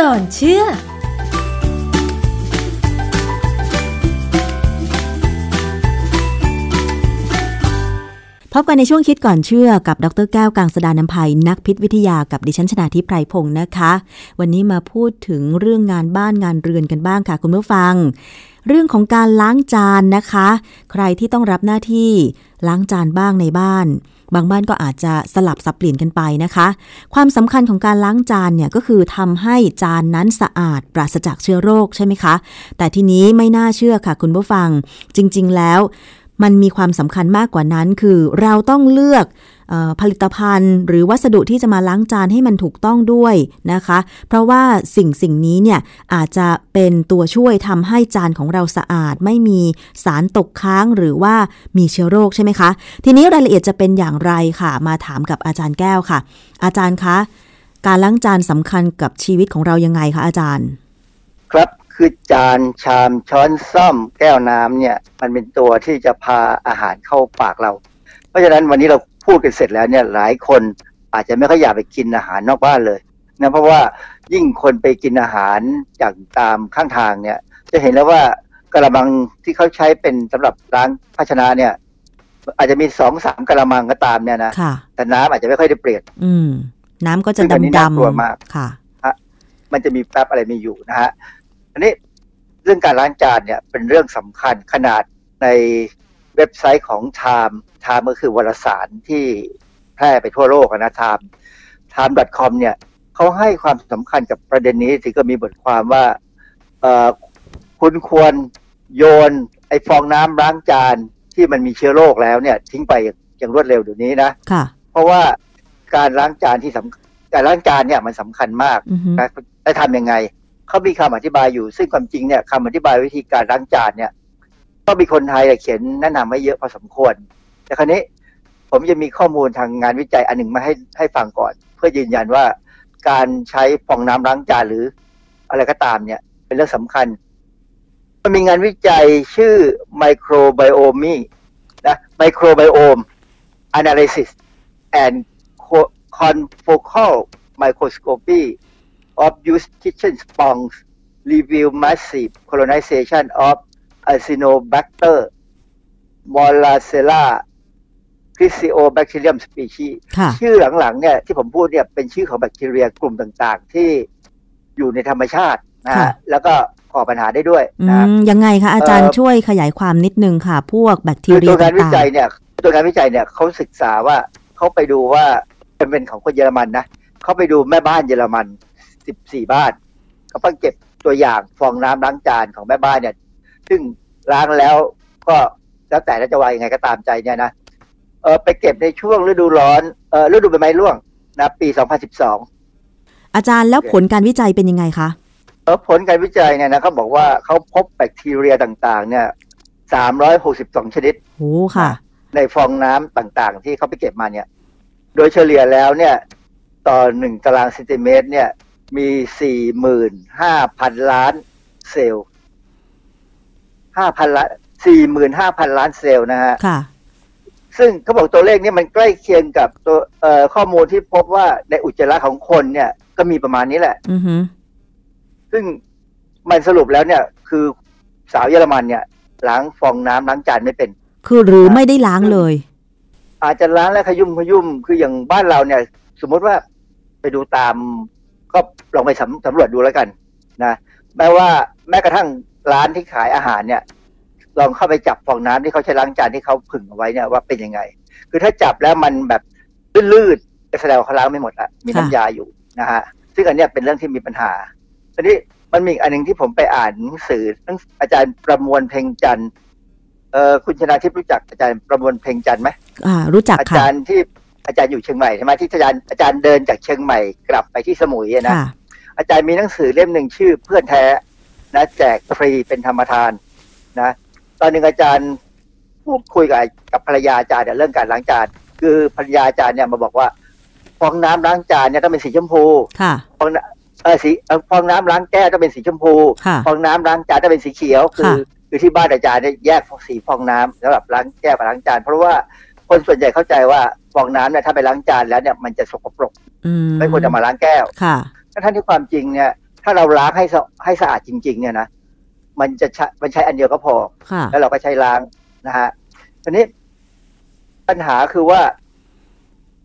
ก่อนเชื่อพบกันในช่วงคิดก่อนเชื่อกับ ดรแก้วกังสดานนภัยนักพิษวิทยากับดิฉันชนาทิพไพรพงศ์นะคะ วันนี้มาพูดถึงเรื่องงานบ้านงานเรือนกันบ้างค่ะคุณผู้ฟัง เรื่องของการล้างจานนะคะ ใครที่ต้องรับหน้าที่ล้างจานบ้างในบ้าน บางบ้านก็อาจจะสลับสับเปลี่ยนกันไปนะคะ ความสำคัญของการล้างจานเนี่ยก็คือทำให้จานนั้นสะอาดปราศจากเชื้อโรคใช่ไหมคะ แต่ทีนี้ไม่น่าเชื่อค่ะคุณผู้ฟัง จริง ๆ แล้ว มันมีความสำคัญมากกว่านั้น คือเราต้องเลือกออผลิตภัณฑ์ หรือวัสดุที่จะมาล้างจานให้มันถูกต้องด้วยนะคะ เพราะว่าสิ่งสิ่งนี้เนี่ยอาจจะเป็นตัวช่วยทำให้จานของเราสะอาด ไม่มีสารตกค้างหรือว่ามีเชื้อโรคใช่ไหมคะ ทีนี้รายละเอียดจะเป็นอย่างไรค่ะ มาถามกับอาจารย์แก้วค่ะ อาจารย์คะการล้างจานสำคัญกับชีวิตของเรายังไงคะอาจารย์ ครับ คือจานชามช้อนซ่อมแก้วน้ำเนี่ย มันเป็นตัวที่จะพาอาหารเข้าปากเรา เพราะฉะนั้นวันนี้เราพูดกันเสร็จแล้วเนี่ยหลายคนอาจจะไม่ค่อยอยากไปกินอาหารนอกบ้านเลยนะเพราะว่ายิ่งคนไปกินอาหารจากตามข้างทางเนี่ย จะเห็นแล้วว่ากระมังที่เขาใช้เป็นสำหรับล้างภาชนะเนี่ย อาจจะมีสองสามกระมังก็ตามเนี่ยนะค่ะแต่น้ำอาจจะไม่ค่อยได้เปลี่ยนอืม น้ำก็จะซึ่งอันนี้ดำน่ากลัวมากๆค่ะ มันจะมีแป๊บอะไรมีอยู่นะฮะ อันนี้เรื่องการล้างจานเนี่ยเป็นเรื่องสำคัญขนาดในเว็บไซต์ของ Time Time ก็คือวารสารที่แพร่ไปทั่วโลกอะนะ Time time.com เนี่ยเขาให้ความสำคัญกับประเด็นนี้ถึงก็มีบทความว่าเอ่อคุณควรโยนไอ้ฟองน้ำล้างจานที่มันมีเชื้อโรคแล้วเนี่ย ทิ้งไปอย่างรวดเร็วเดี๋ยวนี้นะค่ะเพราะว่าการล้างจานที่สำการล้างจานเนี่ยมันสำคัญมากอือฮึนะจะทำยังไง เขามีคำอธิบายอยู่ ซึ่งความจริงเนี่ยคำอธิบายวิธีการล้างจานเนี่ย ก็มีคนไทยเขียนแนะนำไว้เยอะพอสมควร แต่คราวนี้ผมจะมีข้อมูลทางงานวิจัยอันหนึ่งมาให้ให้ฟังก่อน เพื่อยืนยันว่าการใช้ฟองน้ำล้างจานหรืออะไรก็ตามเนี่ย เป็นเรื่องสำคัญ มันมีงานวิจัยชื่อ microbiome นะ microbiome analysis and confocal microscopy of used kitchen sponge review massive colonization of Acinetobacter molacella Crisiobacterium species ค่ะชื่อหลังๆเนี่ยที่ผมพูดเนี่ยเป็นชื่อของแบคทีเรียกลุ่มต่างๆ ที่อยู่ในธรรมชาตินะค่ะฮะแล้วก็ก่อปัญหาได้ด้วยอืนะฮะมยังไงคะอาจารย์เอ่อช่วยขยายความนิดนึงค่ะ พวกแบคทีคือเรีตัยวงานวิต่างจัยเนี่ยตัวงานวิจัยเนี่ยเขาศึกษาว่าเขาไปดูว่าเป็นเป็นของคนเยอรมันนะเขาไปดูแม่บ้านเยอรมัน สิบสี่บ้านเขาเพิ่งเก็บตัวอย่างฟองน้ำล้างจานของแม่บ้านเนี่ย ซึ่งล้างแล้วก็แล้วแต่แล้วจะว่ายังไงก็ตามใจเนี่ยนะเออไปเก็บในช่วงฤดูร้อนเออฤดูใบไม้ร่วงนะปี 2012ๆอาจารย์แล้วผลการวิจัยเป็นยังไงคะเออผลการวิจัยเนี่ยนะเขาบอกว่าเขาพบแบคทีเรียต่างๆ เนี่ย 362 ชนิดโหค่ะ ในฟองน้ำต่างๆ ที่เขาไปเก็บมาเนี่ย โดยเฉลี่ยแล้วเนี่ย ต่อหนึ่งตารางเซนติเมตร เนี่ย มีสี่หมื่นห้าพันล้านเซลล์ห้าพันล้านสี่หมื่นห้าพันล้านเซลล์นะฮะค่ะ ซึ่งเขาบอกตัวเลขนี้มันใกล้เคียงกับตัวเอ่อข้อมูลที่พบว่าในอุจจาระของคนเนี่ย ก็มีประมาณนี้แหละ อือฮึซึ่งมันสรุปแล้วเนี่ย คือสาวเยอรมันเนี่ยล้างฟองน้ำล้างจานไม่เป็น คือหรือไม่ได้ล้างเลย อาจจะล้างแล้วขยุ่มขยุ่มคืออย่างบ้านเราเนี่ย สมมติว่าไปดูตาม ก็ลองไปสำสำรวจดูแล้วกันนะแม้ว่าแม้กระทั่งร้านที่ขายอาหารเนี่ย ลองเข้าไปจับฟองน้ำที่เขาใช้ล้างจานที่เขาผึ่งเอาไว้เนี่ยว่าเป็นยังไง คือถ้าจับแล้วมันแบบลื่นๆก็แสดงว่าเขาล้างไม่หมดละมีค่ะน้ำยาอยู่นะฮะซึ่งอันเนี้ยเป็นเรื่องที่มีปัญหาทีนี้มันมีอีกอันหนึ่งที่ผมไปอ่านหนังสือหนังอาจารย์ประมวลเพ็งจันทร์เออคุณชนาทิพย์รู้จักอาจารย์ประมวลเพ็งจันทร์ไหมอ่า รู้จักอาค่ะจารย์ที่ อาจารย์อยู่เชียงใหม่ใช่ไหมที่อาจารย์อาจารย์เดินจากเชียงใหม่กลับไปที่สมุยอะนะค่ะอาจารย์มีหนังสือเล่มหนึ่งชื่อเพื่อนแท้นะแจกฟรีเป็นธรรมทานนะ ตอนหนึ่งอาจารย์พูดคุยกับกับภรรยาอาจารย์เนี่ยเรื่องการล้างจานคือภรรยาอาจารย์เนี่ยมาบอกว่าฟองน้ำล้างจานเนี่ยต้องเป็นสีชมพูค่ะฟองน้ำเออสีเอ่อฟองน้ำล้างแก้วต้องเป็นสีชมพูค่ะฟองน้ำล้างจานต้องเป็นสีเขียว คือค่ะคือที่บ้านอาจารย์เนี่ยแยกสีฟองน้ำสำหรับล้างแก้วกับล้างจานเพราะว่า คนส่วนใหญ่เข้าใจว่าฟองน้ำเนี่ยถ้าไปล้างจานแล้วเนี่ยมันจะสกปรกอืมไม่ควรจะมาล้างแก้วค่ะทั้งที่ความจริงเนี่ย ถ้าเราล้างให้สะให้สะอาดจริง ๆ เนี่ยนะมันจะใช้มันใช้อันเดียวก็พอค่ะแล้วเราก็ใช้ล้างนะฮะทีนี้ปัญหาคือว่า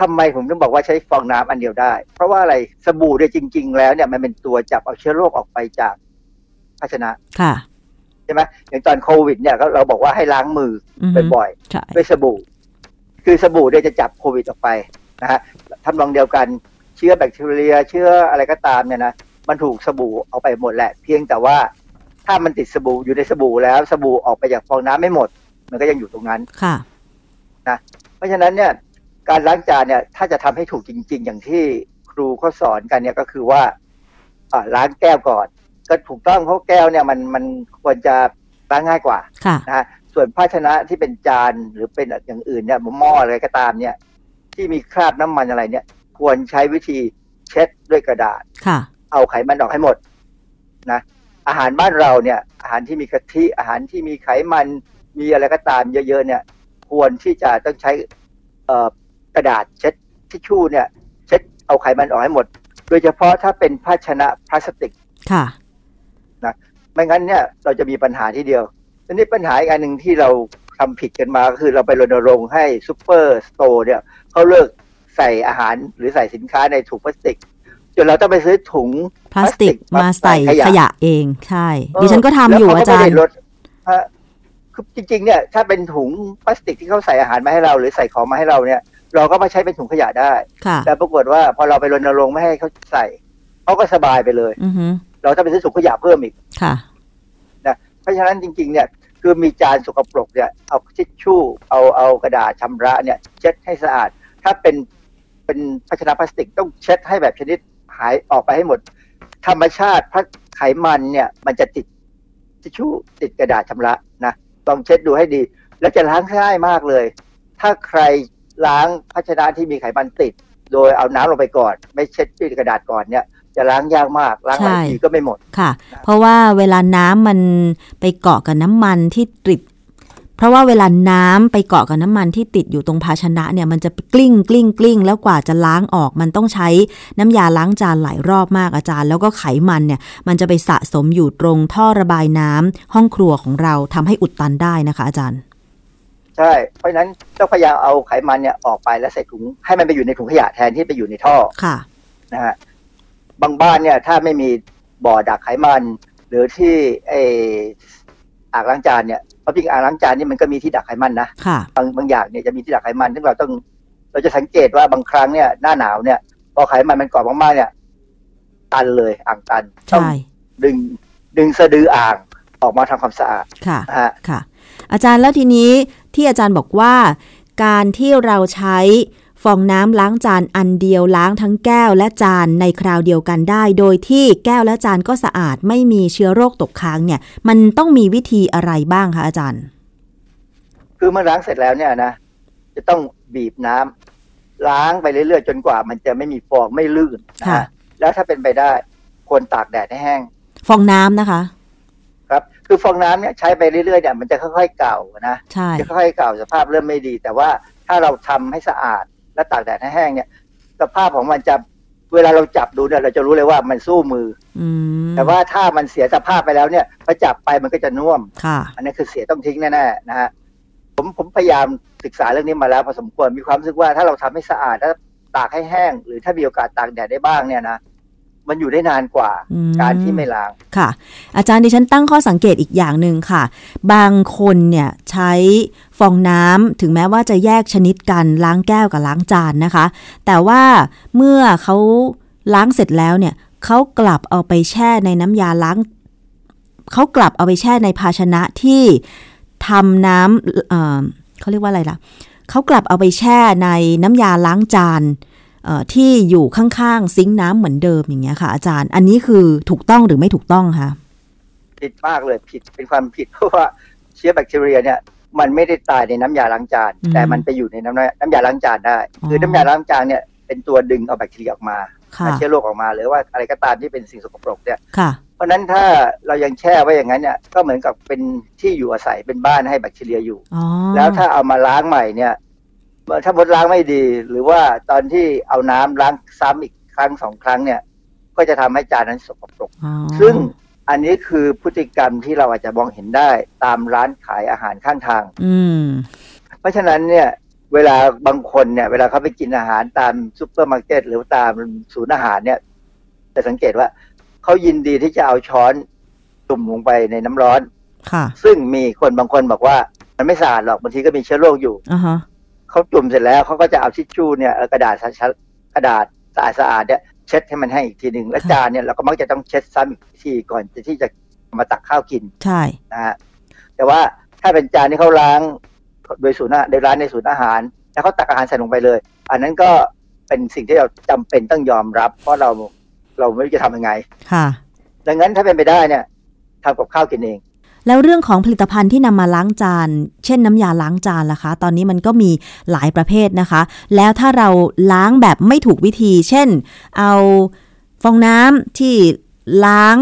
ทำไมผมถึงบอกว่าใช้ฟองน้ำอันเดียวได้ เพราะว่าอะไรสบู่เนี่ยจริง ๆ แล้วเนี่ยมันเป็นตัวจับเอาเชื้อโรคออกไปจากภาชนะค่ะใช่ไหมอย่างตอนโควิดเนี่ยก็เราบอกว่าให้ล้างมืออือฮึบ่อยใช่ๆด้วยสบู่ คือสบู่เนี่ยจะจับโควิดออกไปนะฮะทำนองเดียวกันเชื้อแบคทีเรีย เชื้ออะไรก็ตามเนี่ยนะมันถูกสบู่เอาไปหมดแหละ เพียงแต่ว่าถ้ามันติดสบู่อยู่ในสบู่แล้ว สบู่ออกไปจากฟองน้ำไม่หมด มันก็ยังอยู่ตรงนั้นค่ะเพราะฉะนั้นเนี่ยการล้างจานเนี่ยถ้าจะทำให้ถูกจริง ๆ อย่างที่ครูเขาสอนกันเนี่ยก็คือว่าอ่าล้างแก้วก่อน ก็ถูกต้องเพราะแก้วเนี่ยมันมันควรจะล้างง่ายกว่าค่ะนะฮะ ส่วนภาชนะที่เป็นจานหรือเป็นอย่างอื่นเนี่ยหม้ออะไรก็ตามเนี่ย ที่มีคราบน้ำมันอะไรเนี่ย ควรใช้วิธีเช็ดด้วยกระดาษค่ะ เอาไขมันออกให้หมดนะอาหารบ้านเราเนี่ย อาหารที่มีกะทิอาหารที่มีไขมันมีอะไรก็ตามเยอะๆเนี่ย ควรที่จะต้องใช้เอ่อกระดาษเช็ดทิชชู่เนี่ย เช็ดเอาไขมันออกให้หมด โดยเฉพาะถ้าเป็นภาชนะพลาสติกค่ะไม่งั้นเนี่ยเราจะมีปัญหาที่เดียว ทีนี้ปัญหาอีกอันหนึ่งที่เราทำผิดกันมาก็คือเราไปรณรงค์ให้ซูเปอร์สโตร์เนี่ยเขาเลิกใส่อาหารหรือใส่สินค้าในถุงพลาสติกจนเราต้องไปซื้อถุงพลาสติกมาใส่ขยะเองใช่เออดิฉันก็ทำอยู่แล้วอาเขก็จารไม่ย์ได้ลดฮะคือจริง ๆ เนี่ย ถ้าเป็นถุงพลาสติกที่เขาใส่อาหารมาให้เรา หรือใส่ของมาให้เราเนี่ย เราก็มาใช้เป็นถุงขยะได้ค่ะแต่ปรากฏว่าพอเราไปรณรงค์ไม่ให้เขาใส่เขาก็สบายไปเลย อือฮึเราต้องไปซื้อถุงขยะเพิ่มอีกค่ะเพราะฉะนั้นจริง ๆ เนี่ย คือมีจานสกปรกเนี่ยเอาทิชชู่เอาเอากระดาษชำระเนี่ยเช็ดให้สะอาด ถ้าเป็นเป็นภาชนะพลาสติกต้องเช็ดให้แบบชนิดหายออกไปให้หมด ธรรมชาติพไขมันเนี่ยมันจะติดทิชชู่ติดกระดาษชำระนะลองเช็ดดูให้ดี แล้วจะล้างง่ายมากเลย ถ้าใครล้างภาชนะที่มีไขมันติด โดยเอาน้ำลงไปก่อน ไม่เช็ดด้วยกระดาษก่อนเนี่ย จะล้างยากมากล้างหลายใช่ทีก็ไม่หมดค่ะ เพราะว่าเวลาน้ำมันไปเกาะกับน้ำมันที่ติด เพราะว่าเวลาน้ำไปเกาะกับน้ำมันที่ติดอยู่ตรงภาชนะเนี่ยมันจะกลิ้งกลิ้งกลิ้งแล้วกว่าจะล้างออกมันต้องใช้น้ำยาล้างจานหลายรอบมากอาจารย์ แล้วก็ไขมันเนี่ยมันจะไปสะสมอยู่ตรงท่อระบายน้ำห้องครัวของเราทำให้อุดตันได้นะคะ อาจารย์ใช่ เพราะฉะนั้นต้องพยายามเอาไขมันเนี่ยออกไปแล้วใส่ถุงให้มันไปอยู่ในถุงขยะแทนที่ไปอยู่ในท่อ ค่ะ นะฮะ บางบ้านเนี่ยถ้าไม่มีบ่อดักไขมัน หรือที่ไออ่างล้างจานเนี่ยเพราะจริงอ่างล้างจานนี่มันก็มีที่ดักไขมันนะค่ะบางบางอย่างเนี่ยจะมีที่ดักไขมันซึ่งเราต้อง เราจะสังเกตว่าบางครั้งเนี่ยหน้าหนาวเนี่ยพอไขมันมันเกาะมากๆเนี่ย ตันเลยอ่างตันต้องใช่ดึงดึงสะดืออ่างออกมาทำความสะอาดค่ะนะฮะค่ะ อาจารย์แล้วทีนี้ที่อาจารย์บอกว่า การที่เราใช้ ฟองน้ำล้างจานอันเดียวล้างทั้งแก้วและจานในคราวเดียวกันได้ โดยที่แก้วและจานก็สะอาดไม่มีเชื้อโรคตกค้างเนี่ย มันต้องมีวิธีอะไรบ้างคะอาจารย์ คือเมื่อล้างเสร็จแล้วเนี่ยนะจะต้องบีบน้ำล้างไปเรื่อยๆจนกว่า มันจะไม่มีฟองไม่ลื่นนะค่ะฮะแล้วถ้าเป็นไปได้ควรตากแดดให้แห้ง ฟองน้ำนะคะ ครับ คือฟองน้ำเนี่ยใช้ไปเรื่อยๆเนี่ยมันจะค่อยๆเก่านะใช่จะค่อยๆเก่าสภาพเริ่มไม่ดี แต่ว่าถ้าเราทำให้สะอาด และตากแดดให้แห้งเนี่ยสภาพของมันจะเวลาเราจับดูเนี่ยเราจะรู้เลยว่ามันสู้มือ อือมแต่ว่าถ้ามันเสียสภาพไปแล้วเนี่ยพอจับไปมันก็จะน่วมค่ะอันนี้คือเสียต้องทิ้งแน่ๆนะฮะผมผมพยายามศึกษาเรื่องนี้มาแล้วพอสมควรมีความรู้สึกว่าถ้าเราทำให้สะอาดแล้วตากให้แห้ง หรือถ้ามีโอกาสตากแดดได้บ้างเนี่ยนะ มันอยู่ได้นานกว่าอืมการที่ไม่ล้างค่ะ อาจารย์ดิฉันตั้งข้อสังเกตอีกอย่างหนึ่งค่ะ บางคนเนี่ยใช้ฟองน้ำถึงแม้ว่าจะแยกชนิดกันล้างแก้วกับล้างจานนะคะ แต่ว่าเมื่อเขาล้างเสร็จแล้วเนี่ยเขากลับเอาไปแช่ในน้ำยาล้างเขากลับเอาไปแช่ในภาชนะที่ทำน้ำเอ่อเขาเรียกว่าอะไรล่ะเขากลับเอาไปแช่ในน้ำยาล้างจานเอ่อ ที่อยู่ข้างๆซิงค์น้ำเหมือนเดิมอย่างเงี้ยค่ะ อาจารย์ อันนี้คือถูกต้องหรือไม่ถูกต้องคะผิดมากเลยผิดเป็นความผิดเพราะว่าเชื้อแบคทีเรียเนี่ยมันไม่ได้ตายในน้ำยาล้างจานอืมแต่มันไปอยู่ในน้ำน้ำยาล้างจานได้อ๋อคือน้ำยาล้างจานเนี่ยเป็นตัวดึงเอาแบคทีเรียออกมาค่ะเชื้อโรคออกมาหรือว่าอะไรก็ตามที่เป็นสิ่งสกปรกเนี่ยค่ะเพราะฉะนั้นถ้าเรายังแช่ไว้อย่างนั้นเนี่ยก็เหมือนกับเป็นที่อยู่อาศัยเป็นบ้านให้แบคทีเรียอยู่อ๋อแล้วถ้าเอามาล้างใหม่เนี่ยเมื่อ ถ้ามดล้างไม่ดี หรือว่าตอนที่เอาน้ำล้างซ้ำอีกครั้งสองครั้งเนี่ย ก็ก็จะทำให้จานนั้นสกปรกอ๋อซึ่งอันนี้คือพฤติกรรมที่เราอาจจะมองเห็นได้ตามร้านขายอาหารข้างทาง อืมเพราะฉะนั้นเนี่ย เวลาบางคนเนี่ย เวลาเขาไปกินอาหารตามซูเปอร์มาร์เก็ตหรือตามศูนย์อาหารเนี่ยจะสังเกตว่าเขายินดีที่จะเอาช้อนจุ่มลงไปในน้ำร้อน ค่ะ ซึ่งมีคนบางคนบอกว่า มันไม่สะอาดหรอกบางทีก็มีเชื้อโรคอยู่อ่าฮะ เขาจุ่มเสร็จแล้วเขาก็จะเอาทิชชู่เนี่ยเอากระดาษเช็ดๆกระดาษสะอาดสะอาดๆเนี่ยเช็ดให้มันแห้งอีกทีหนึ่งและจานเนี่ยเราก็มักจะต้องเช็ดซ้ำอีกทีก่อนที่จะมาตักข้าวกินใช่นะฮะแต่ว่าถ้าเป็นจานที่เขาล้างโดยศูนย์อาโดยร้านในศูนย์อาหาร แล้วเขาตักอาหารใส่ลงไปเลย อันนั้นก็เป็นสิ่งที่เราจำเป็นต้องยอมรับ เพราะเราเราไม่รู้จะทำยังไง ค่ะ ดังนั้นถ้าเป็นไปได้เนี่ยทำกับข้าวกินเอง แล้วเรื่องของผลิตภัณฑ์ที่นำมาล้างจาน เช่นน้ำยาล้างจานล่ะคะ ตอนนี้มันก็มีหลายประเภทนะคะ แล้วถ้าเราล้างแบบไม่ถูกวิธี เช่น เอาฟองน้ำที่ล้าง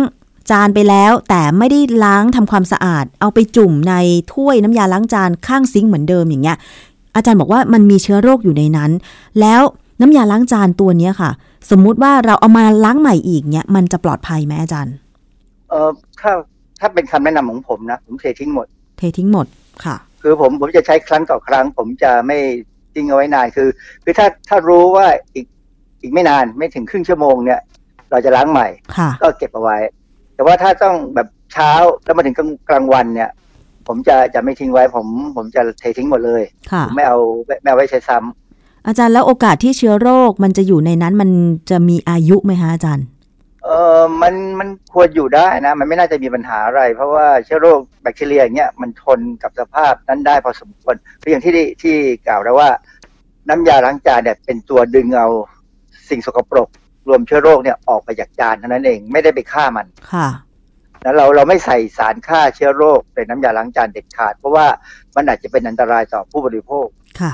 จานไปแล้ว แต่ไม่ได้ล้างทำความสะอาด เอาไปจุ่มในถ้วยน้ำยาล้างจานข้างซิงค์เหมือนเดิมอย่างเงี้ย อาจารย์บอกว่ามันมีเชื้อโรคอยู่ในนั้น แล้วน้ำยาล้างจานตัวเนี้ค่ะ สมมุติว่าเราเอามาล้างใหม่อีกเนี่ยมันจะปลอดภัยไหมอาจารย์ เอ่อถ้า ถ้าเป็นคำแนะนำของผมนะ ผมเททิ้งหมด เททิ้งหมดค่ะ คือผมผมจะใช้ครั้งต่อครั้ง ผมจะไม่ทิ้งเอาไว้นานคือ คือถ้าถ้ารู้ว่าอีกอีกไม่นานไม่ถึงครึ่งชั่วโมงเนี่ย เราจะล้างใหม่ค่ะก็เก็บเอาไว้ แต่ว่าถ้าต้องแบบเช้าแล้วมาถึงกลางกลางวันเนี่ย ผมจะจะไม่ทิ้งไว้ ผมผมจะเททิ้งหมดเลยค่ะผมไม่เอาไม่ไม่เอาไว้ใช้ซ้ำอาจารย์แล้วโอกาสที่เชื้อโรคมันจะอยู่ในนั้นมันจะมีอายุไหมคะอาจารย์ เออมันมันควรอยู่ได้นะ มันไม่น่าจะมีปัญหาอะไร เพราะว่าเชื้อโรคแบคทีเรียอย่างเงี้ยมันทนกับสภาพนั้นได้พอสมควรคืออย่างที่ได้ที่กล่าวแล้วว่า น้ำยาล้างจานเนี่ยเป็นตัวดึงเอาสิ่งสกปรก รวมเชื้อโรคเนี่ยออกไปจากจานเท่านั้นเองไม่ได้ไปฆ่ามันค่ะแล้วเราเราไม่ใส่สารฆ่าเชื้อโรคในน้ำยาล้างจานเด็ดขาด เพราะว่ามันอาจจะเป็นอันตรายต่อผู้บริโภคค่ะ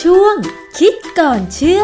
ช่วงคิดก่อนเชื่อ